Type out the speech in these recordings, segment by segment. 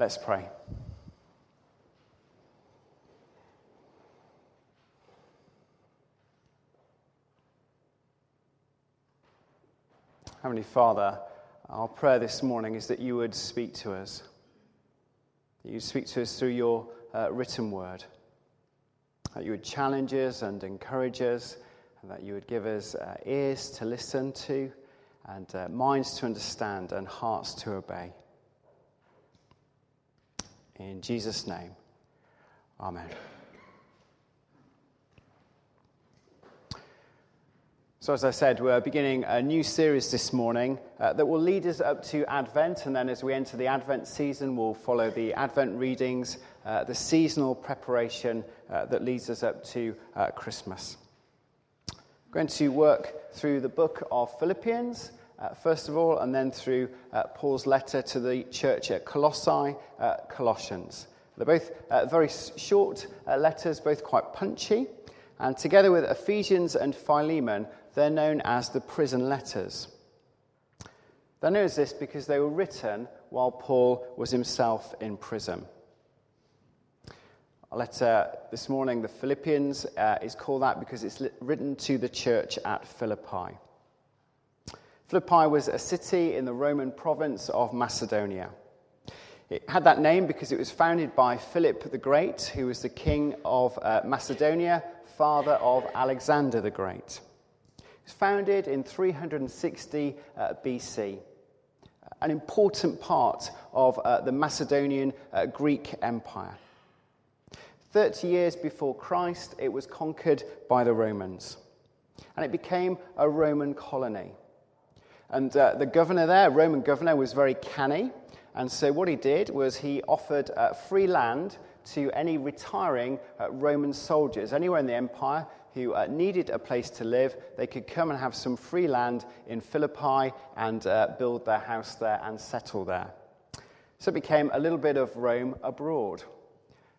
Let's pray. Heavenly Father, our prayer this morning is that you would speak to us, that you speak to us through your uh, written word, that you would challenge us and encourage us, and that you would give us uh, ears to listen to, and uh, minds to understand, and hearts to obey. In Jesus' name, Amen. So, as I said, we're beginning a new series this morning uh, that will lead us up to Advent. And then, as we enter the Advent season, we'll follow the Advent readings, uh, the seasonal preparation uh, that leads us up to uh, Christmas. I'm going to work through the book of Philippians, uh, first of all, and then through uh, Paul's letter to the church at Colossae, Colossians. They're both very short letters, both quite punchy. And together with Ephesians and Philemon, they're known as the prison letters. They're known as this because they were written while Paul was himself in prison. A letter this morning, the Philippians, uh, is called that because it's written to the church at Philippi. Philippi was a city in the Roman province of Macedonia. It had that name because it was founded by Philip the Great, who was the king of uh, Macedonia, father of Alexander the Great It was founded in 360 uh, BC, an important part of uh, the Macedonian uh, Greek Empire. 30 years before Christ, it was conquered by the Romans, and it became a Roman colony. And uh, the governor there, Roman governor, was very canny, and so what he did was he offered uh, free land to any retiring uh, Roman soldiers anywhere in the empire who uh, needed a place to live, they could come and have some free land in Philippi and uh, build their house there and settle there. So it became a little bit of Rome abroad.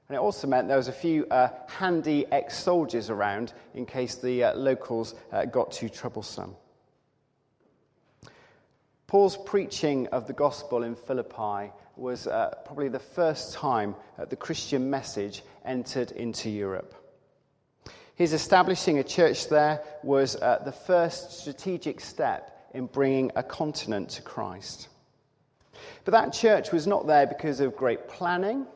And it also meant there was a few uh, handy ex soldiers around in case the locals got too troublesome. Paul's preaching of the gospel in Philippi was uh, probably the first time that the Christian message entered into Europe. His establishing a church there was uh, the first strategic step in bringing a continent to Christ. But that church was not there because of great planning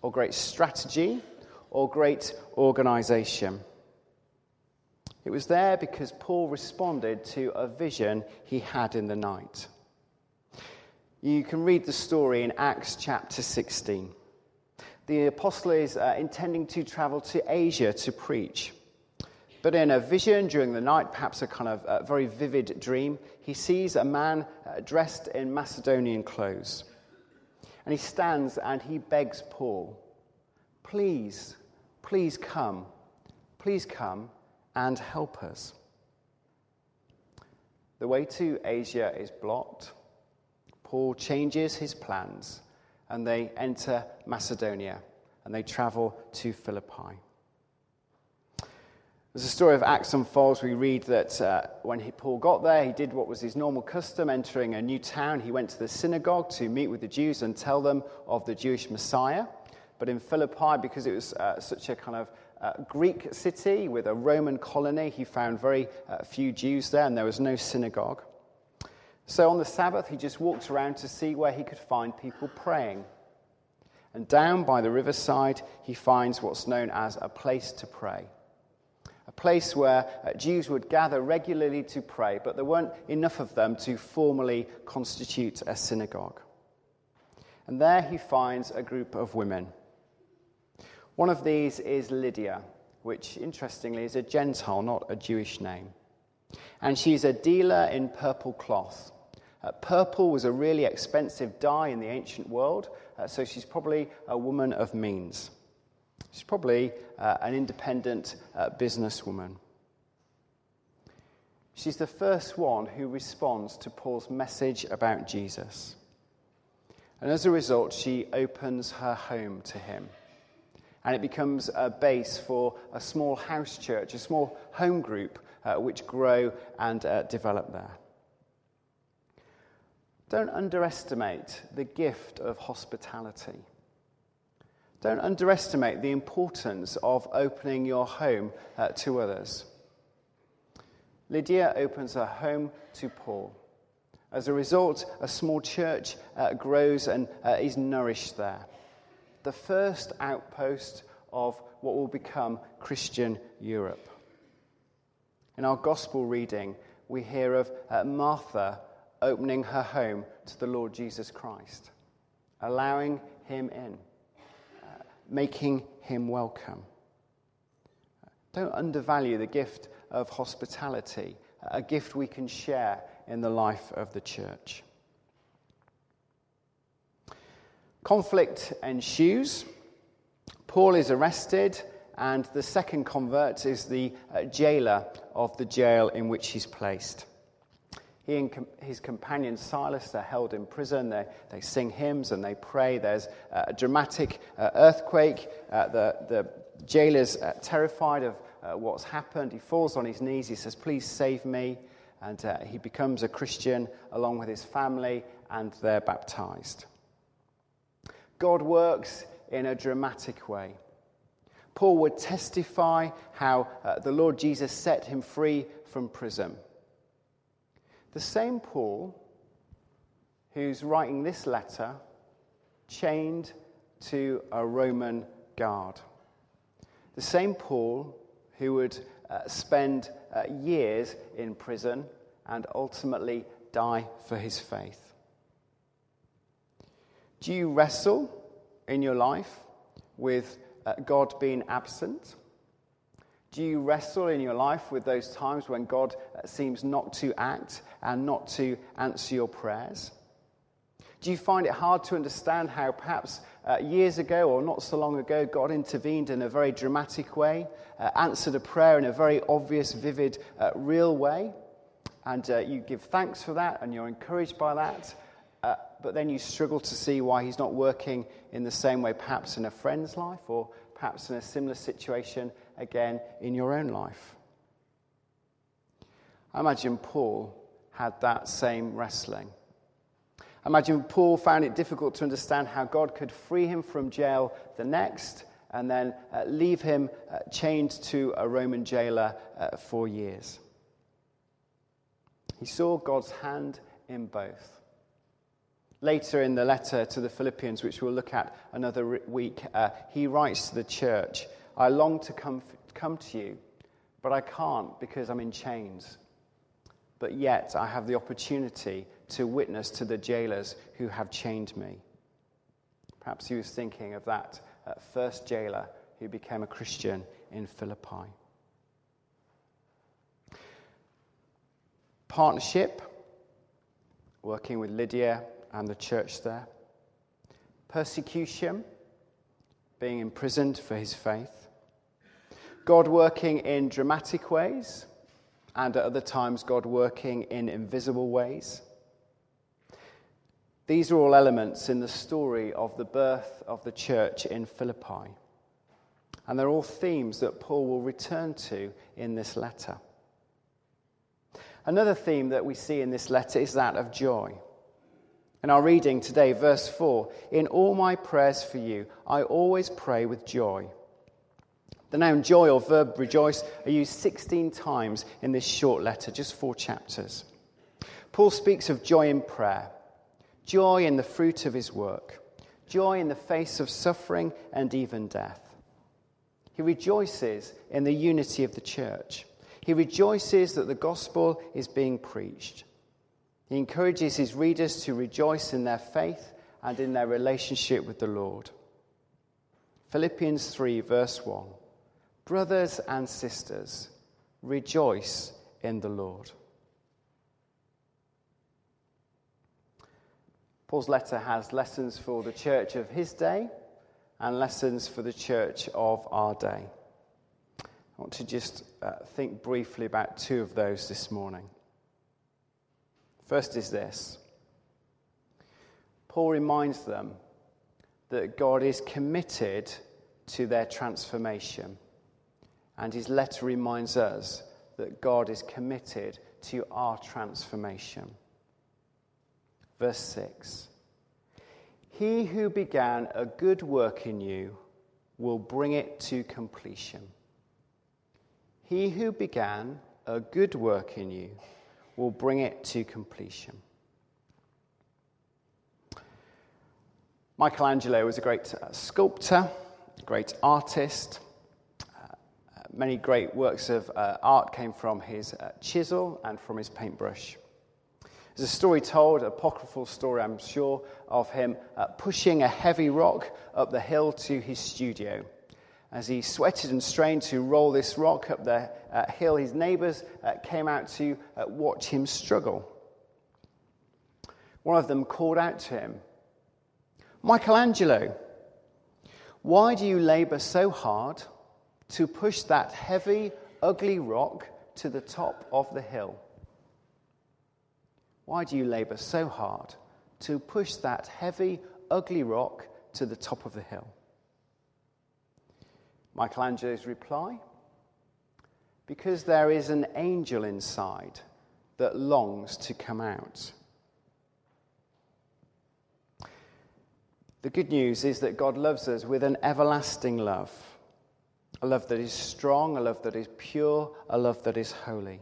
or great strategy or great organization. It was there because Paul responded to a vision he had in the night. You can read the story in Acts chapter 16 the apostle is uh, intending to travel to Asia to preach. But in a vision during the night, perhaps a kind of uh, very vivid dream, he sees a man uh, dressed in Macedonian clothes. And he stands and he begs Paul, Please, please come, please come and help us. The way to Asia is blocked. Paul changes his plans and they enter Macedonia and they travel to Philippi. As the story of Acts unfolds, we read that uh, when he, Paul got there, he did what was his normal custom, entering a new town. He went to the synagogue to meet with the Jews and tell them of the Jewish Messiah. But in Philippi, because it was uh, such a kind of Greek city with a Roman colony, he found very uh, few Jews there, and there was no synagogue. So on the Sabbath, he just walked around to see where he could find people praying. And down by the riverside, he finds what's known as a place to pray. A place where uh, Jews would gather regularly to pray, but there weren't enough of them to formally constitute a synagogue. And there he finds a group of women. One of these is Lydia, which interestingly is a Gentile, not a Jewish name. And she's a dealer in purple cloth. Uh, purple was a really expensive dye in the ancient world, uh, so she's probably a woman of means. She's probably uh, an independent uh, businesswoman. She's the first one who responds to Paul's message about Jesus. And as a result, she opens her home to him. And it becomes a base for a small house church, a small home group, uh, which grow and uh, develop there. Don't underestimate the gift of hospitality. Don't underestimate the importance of opening your home uh, to others. Lydia opens her home to Paul. As a result, a small church uh, grows and uh, is nourished there. The first outpost of what will become Christian Europe. In our gospel reading, we hear of uh, Martha opening her home to the Lord Jesus Christ, allowing him in making him welcome. Don't undervalue the gift of hospitality, a gift we can share in the life of the church. Conflict ensues. Paul is arrested, and the second convert is the uh, jailer of the jail in which he's placed. He and com- his companion Silas are held in prison. They, they sing hymns and they pray. There's a dramatic uh, earthquake. Uh, the, the jailer's uh, terrified of uh, what's happened. He falls on his knees. He says, Please save me. And uh, he becomes a Christian along with his family, and they're baptized. God works in a dramatic way. Paul would testify how uh, the Lord Jesus set him free from prison. The same Paul who's writing this letter chained to a Roman guard. The same Paul who would uh, spend uh, years in prison and ultimately die for his faith. Do you wrestle in your life with uh, God being absent? Do you wrestle in your life with those times when God uh, seems not to act and not to answer your prayers? Do you find it hard to understand how perhaps uh, years ago or not so long ago God intervened in a very dramatic way, uh, answered a prayer in a very obvious, vivid, uh, real way? And uh, you give thanks for that and you're encouraged by that, but then you struggle to see why He's not working in the same way, perhaps in a friend's life or perhaps in a similar situation again in your own life. I imagine Paul had that same wrestling. I imagine Paul found it difficult to understand how God could free him from jail the next and then uh, leave him uh, chained to a Roman jailer uh, for years. He saw God's hand in both. Later in the letter to the Philippians, which we'll look at another week, uh, he writes to the church I long to come, come to you, but I can't because I'm in chains. But yet I have the opportunity to witness to the jailers who have chained me. Perhaps he was thinking of that uh, first jailer who became a Christian in Philippi. Partnership, working with Lydia and the church there. Persecution, being imprisoned for his faith. God working in dramatic ways, and at other times, God working in invisible ways. These are all elements in the story of the birth of the church in Philippi. And they're all themes that Paul will return to in this letter. Another theme that we see in this letter is that of joy. In our reading today, verse 4 In all my prayers for you, I always pray with joy the noun joy or verb rejoice are used 16 times in this short letter, just four chapters. Paul speaks of joy in prayer, joy in the fruit of his work, joy in the face of suffering and even death. He rejoices in the unity of the church. He rejoices that the gospel is being preached. He encourages his readers to rejoice in their faith and in their relationship with the Lord. Philippians 3, verse 1. Brothers and sisters, rejoice in the Lord. Paul's letter has lessons for the church of his day and lessons for the church of our day. I want to just uh, think briefly about two of those this morning. First is this Paul reminds them that God is committed to their transformation. And his letter reminds us that God is committed to our transformation. Verse 6 He who began a good work in you will bring it to completion. He who began a good work in you will bring it to completion. Michelangelo was a great uh, sculptor, a great artist. Uh, many great works of uh, art came from his uh, chisel and from his paintbrush. There's a story told, apocryphal story, I'm sure, of him uh, pushing a heavy rock up the hill to his studio. As he sweated and strained to roll this rock up the uh, hill, his neighbors uh, came out to uh, watch him struggle. One of them called out to him, Michelangelo, why do you labor so hard to push that heavy, ugly rock to the top of the hill? Why do you labor so hard to push that heavy, ugly rock to the top of the hill? Michelangelo's reply because there is an angel inside that longs to come out. The good news is that God loves us with an everlasting love a love that is strong, a love that is pure, a love that is holy.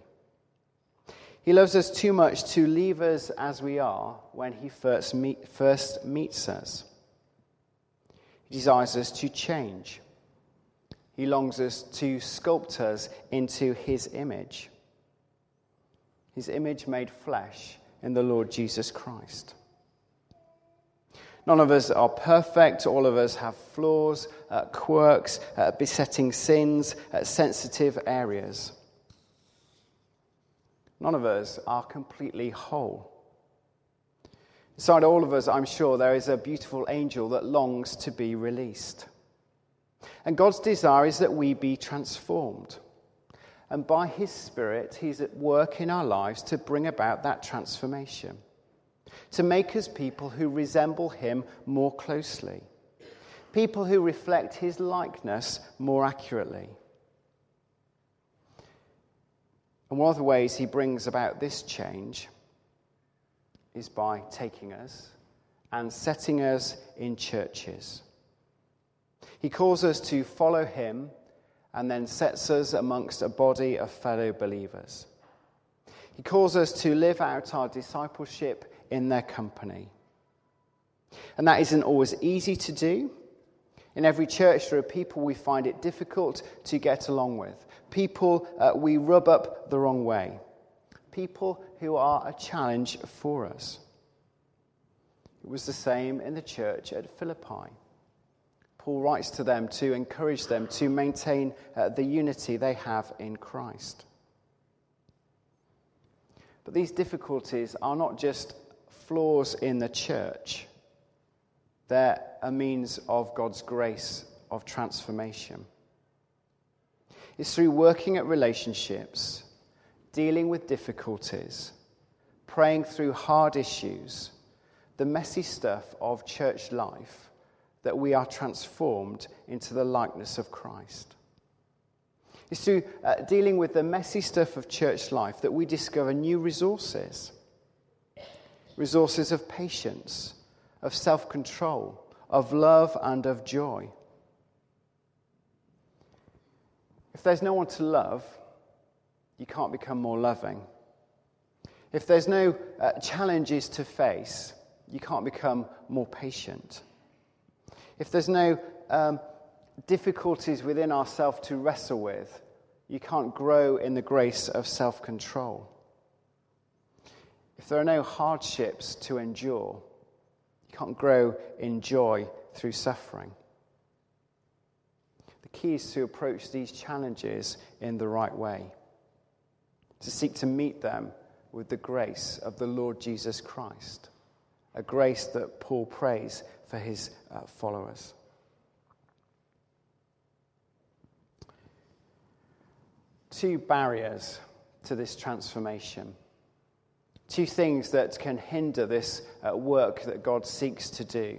He loves us too much to leave us as we are when He first, meet, first meets us. He desires us to change. He longs us to sculpt us into his image. His image made flesh in the Lord Jesus Christ. None of us are perfect. All of us have flaws, uh, quirks, uh, besetting sins, uh, sensitive areas. None of us are completely whole. Inside all of us, I'm sure, there is a beautiful angel that longs to be released. And God's desire is that we be transformed. And by His Spirit, He's at work in our lives to bring about that transformation, to make us people who resemble Him more closely, people who reflect His likeness more accurately. And one of the ways He brings about this change is by taking us and setting us in churches. He calls us to follow him and then sets us amongst a body of fellow believers. He calls us to live out our discipleship in their company. And that isn't always easy to do. In every church, there are people we find it difficult to get along with, people uh, we rub up the wrong way, people who are a challenge for us. It was the same in the church at Philippi. Paul writes to them to encourage them to maintain uh, the unity they have in Christ. But these difficulties are not just flaws in the church, they're a means of God's grace of transformation. It's through working at relationships, dealing with difficulties, praying through hard issues, the messy stuff of church life that we are transformed into the likeness of Christ. It's through uh, dealing with the messy stuff of church life that we discover new resources resources of patience, of self control, of love, and of joy. If there's no one to love, you can't become more loving. If there's no uh, challenges to face, you can't become more patient if there's no um, difficulties within ourselves to wrestle with, you can't grow in the grace of self control. If there are no hardships to endure, you can't grow in joy through suffering. The key is to approach these challenges in the right way, to seek to meet them with the grace of the Lord Jesus Christ, a grace that Paul prays for his uh, followers. Two barriers to this transformation. Two things that can hinder this uh, work that God seeks to do.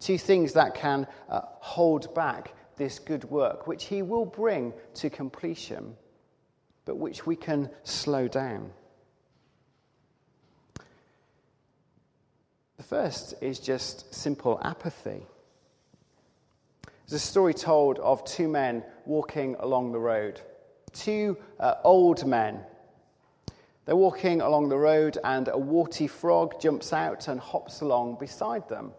Two things that can uh, hold back this good work, which He will bring to completion, but which we can slow down. First is just simple apathy. There's a story told of two men walking along the road, two uh, old men. They're walking along the road, and a warty frog jumps out and hops along beside them.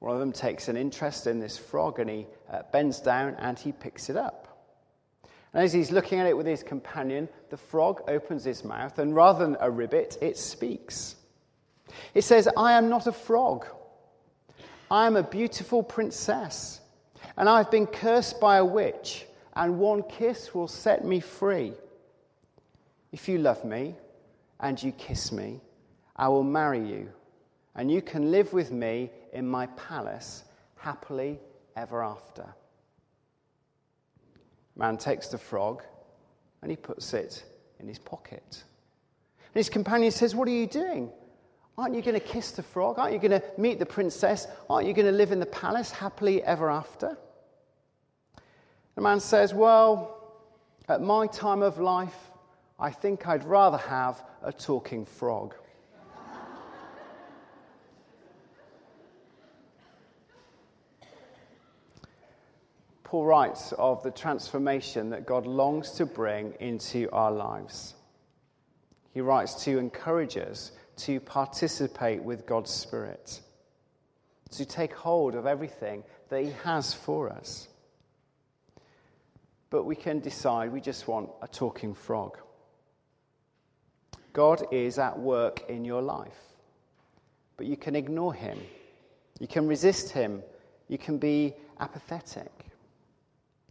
One of them takes an interest in this frog and he uh, bends down and he picks it up. And as he's looking at it with his companion, the frog opens its mouth, and rather than a ribbit, it speaks. It says, I am not a frog. I am a beautiful princess, and I've been cursed by a witch, and one kiss will set me free. If you love me and you kiss me, I will marry you, and you can live with me in my palace happily ever after. Man takes the frog and he puts it in his pocket. And his companion says, What are you doing? Aren't you going to kiss the frog? Aren't you going to meet the princess? Aren't you going to live in the palace happily ever after? The man says, Well, at my time of life, I think I'd rather have a talking frog. Paul writes of the transformation that God longs to bring into our lives. He writes to encourage us to participate with God's Spirit, to take hold of everything that He has for us. But we can decide we just want a talking frog. God is at work in your life, but you can ignore Him, you can resist Him, you can be apathetic,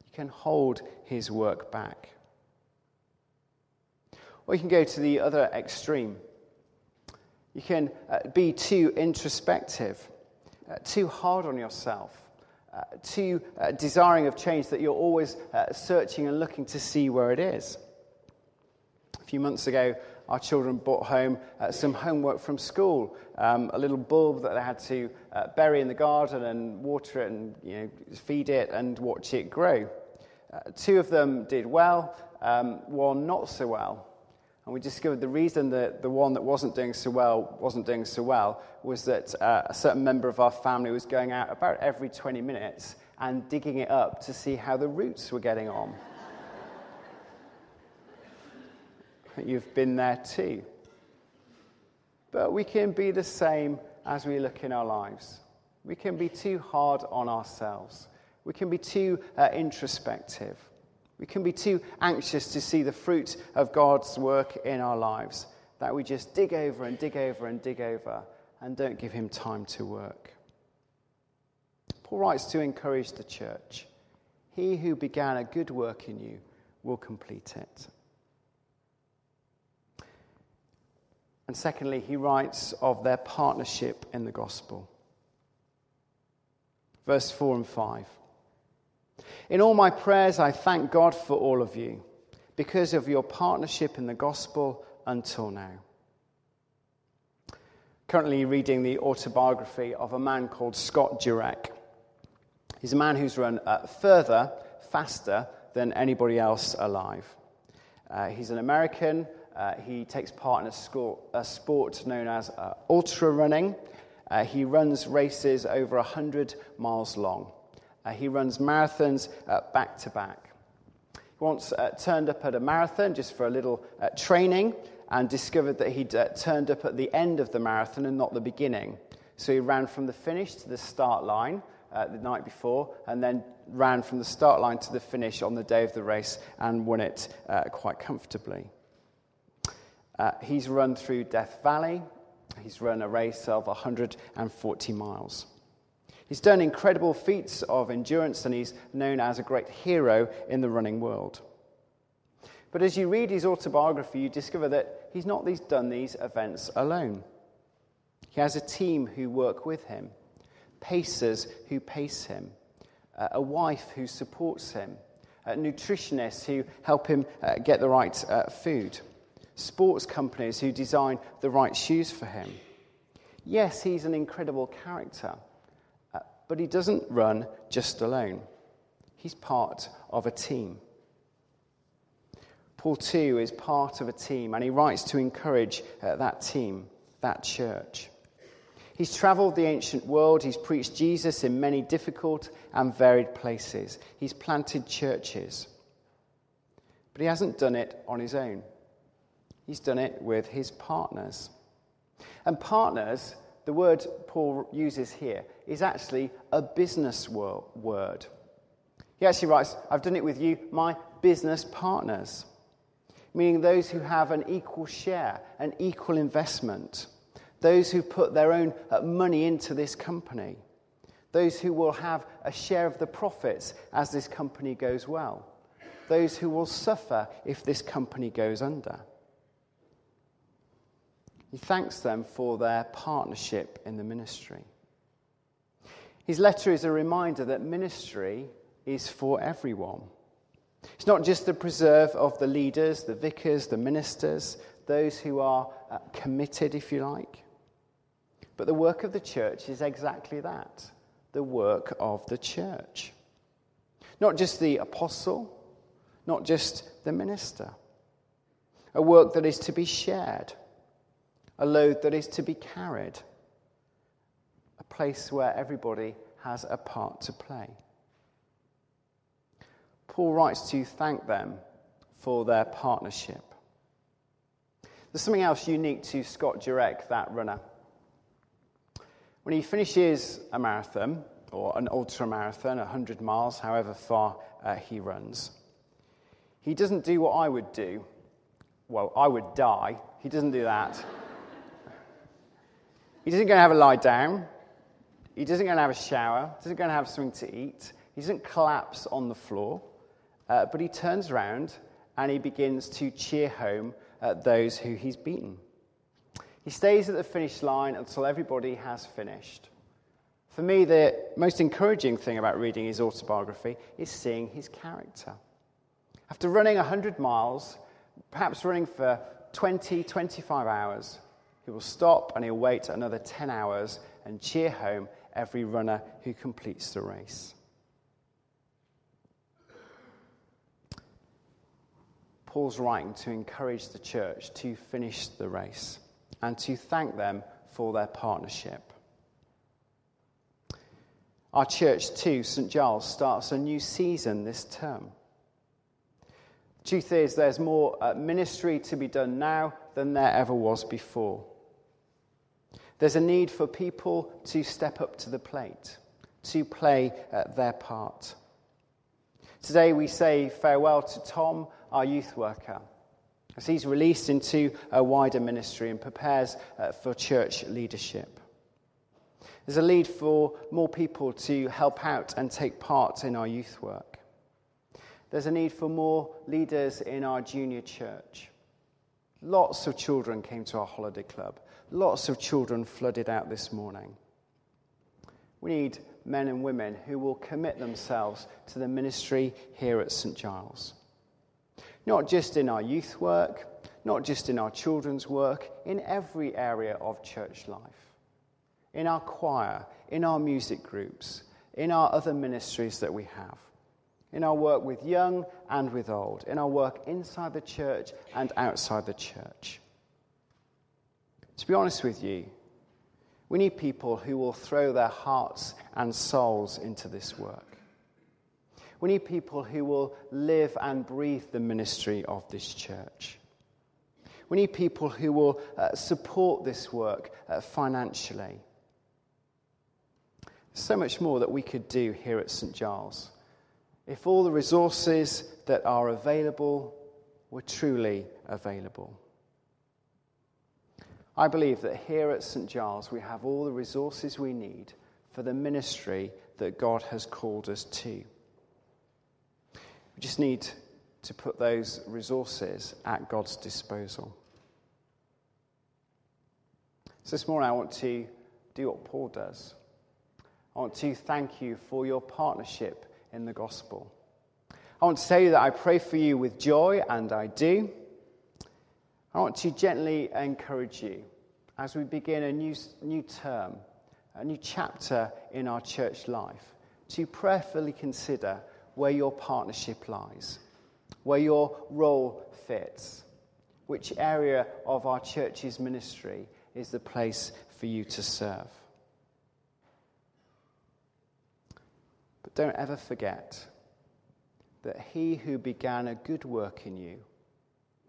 you can hold His work back. Or you can go to the other extreme you can uh, be too introspective, uh, too hard on yourself, uh, too uh, desiring of change that you're always uh, searching and looking to see where it is. A few months ago, our children brought home uh, some homework from school um, a little bulb that they had to bury in the garden and water it and you know, feed it and watch it grow. two of them did well, um, one not so well. And we discovered the reason that the one that wasn't doing so well wasn't doing so well was that uh, a certain member of our family was going out about every 20 minutes and digging it up to see how the roots were getting on. You've been there too. But we can be the same as we look in our lives. We can be too hard on ourselves. We can be too uh, introspective. We can be too anxious to see the fruit of God's work in our lives that we just dig over and dig over and dig over and don't give Him time to work. Paul writes to encourage the church He who began a good work in you will complete it. And secondly, he writes of their partnership in the gospel. Verse 4 and 5. In all my prayers, I thank God for all of you because of your partnership in the gospel until now. Currently reading the autobiography of a man called Scott Jurek. He's a man who's run uh, further, faster than anybody else alive. Uh, he's an American. Uh, he takes part in a, a sport known as uh, ultra running. Uh, he runs races over 100 miles long. Uh, he runs marathons uh, back to back. He once uh, turned up at a marathon just for a little uh, training and discovered that he'd uh, turned up at the end of the marathon and not the beginning. So he ran from the finish to the start line uh, the night before and then ran from the start line to the finish on the day of the race and won it quite comfortably. he's run through Death Valley. He's run a race of 140 miles. He's done incredible feats of endurance and he's known as a great hero in the running world. But as you read his autobiography, you discover that he's not done these events alone. He has a team who work with him, pacers who pace him, a wife who supports him, nutritionists who help him uh, get the right uh, food, sports companies who design the right shoes for him. Yes, he's an incredible character. But he doesn't run just alone, he's part of a team. Paul, too, is part of a team, and he writes to encourage uh, that team, that church. He's traveled the ancient world. He's preached Jesus in many difficult and varied places. He's planted churches. But he hasn't done it on his own, he's done it with his partners. And partners, the word Paul uses here, is actually a business word. He actually writes, I've done it with you, my business partners, meaning those who have an equal share, an equal investment, those who put their own uh, money into this company, those who will have a share of the profits as this company goes well, those who will suffer if this company goes under. He thanks them for their partnership in the ministry. His letter is a reminder that ministry is for everyone. It's not just the preserve of the leaders, the vicars, the ministers, those who are uh, committed, if you like. But the work of the church is exactly that the work of the church. Not just the apostle, not just the minister. A work that is to be shared, a load that is to be carried, a place where everybody has a part to play. Paul writes to thank them for their partnership. There's something else unique to Scott Jurek, that runner. When he finishes a marathon, or an ultra marathon, 100 miles, however far uh, he runs, he doesn't do what I would do. Well, I would die. He doesn't do that. He doesn't go and have a lie down. He doesn't go and have a shower. He doesn't go and have something to eat. He doesn't collapse on the floor. Uh, but he turns around and he begins to cheer home at those who he's beaten. He stays at the finish line until everybody has finished. For me, the most encouraging thing about reading his autobiography is seeing his character. After running 100 miles, perhaps running for 20, 25 hours, he will stop and he'll wait another 10 hours and cheer home every runner who completes the race. Paul's writing to encourage the church to finish the race and to thank them for their partnership. Our church, too, St. Giles, starts a new season this term. Truth is, there's more uh, ministry to be done now than there ever was before. There's a need for people to step up to the plate, to play uh, their part. Today we say farewell to Tom our youth worker, as he's released into a wider ministry and prepares uh, for church leadership. There's a need for more people to help out and take part in our youth work. There's a need for more leaders in our junior church. Lots of children came to our holiday club. Lots of children flooded out this morning. We need men and women who will commit themselves to the ministry here at St. Giles not just in our youth work, not just in our children's work, in every area of church life. In our choir, in our music groups, in our other ministries that we have, in our work with young and with old, in our work inside the church and outside the church. To be honest with you, we need people who will throw their hearts and souls into this work. We need people who will live and breathe the ministry of this church. We need people who will uh, support this work uh, financially. So much more that we could do here at St. Giles if all the resources that are available were truly available. I believe that here at St. Giles we have all the resources we need for the ministry that God has called us to. We just need to put those resources at God's disposal. So this morning, I want to do what Paul does. I want to thank you for your partnership in the gospel. I want to tell you that I pray for you with joy, and I do. I want to gently encourage you as we begin a new, new term, a new chapter in our church life, to prayerfully consider where your partnership lies, where your role fits, which area of our church's ministry is the place for you to serve. But don't ever forget that he who began a good work in you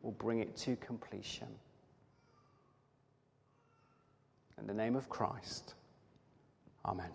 will bring it to completion. In the name of Christ, Amen.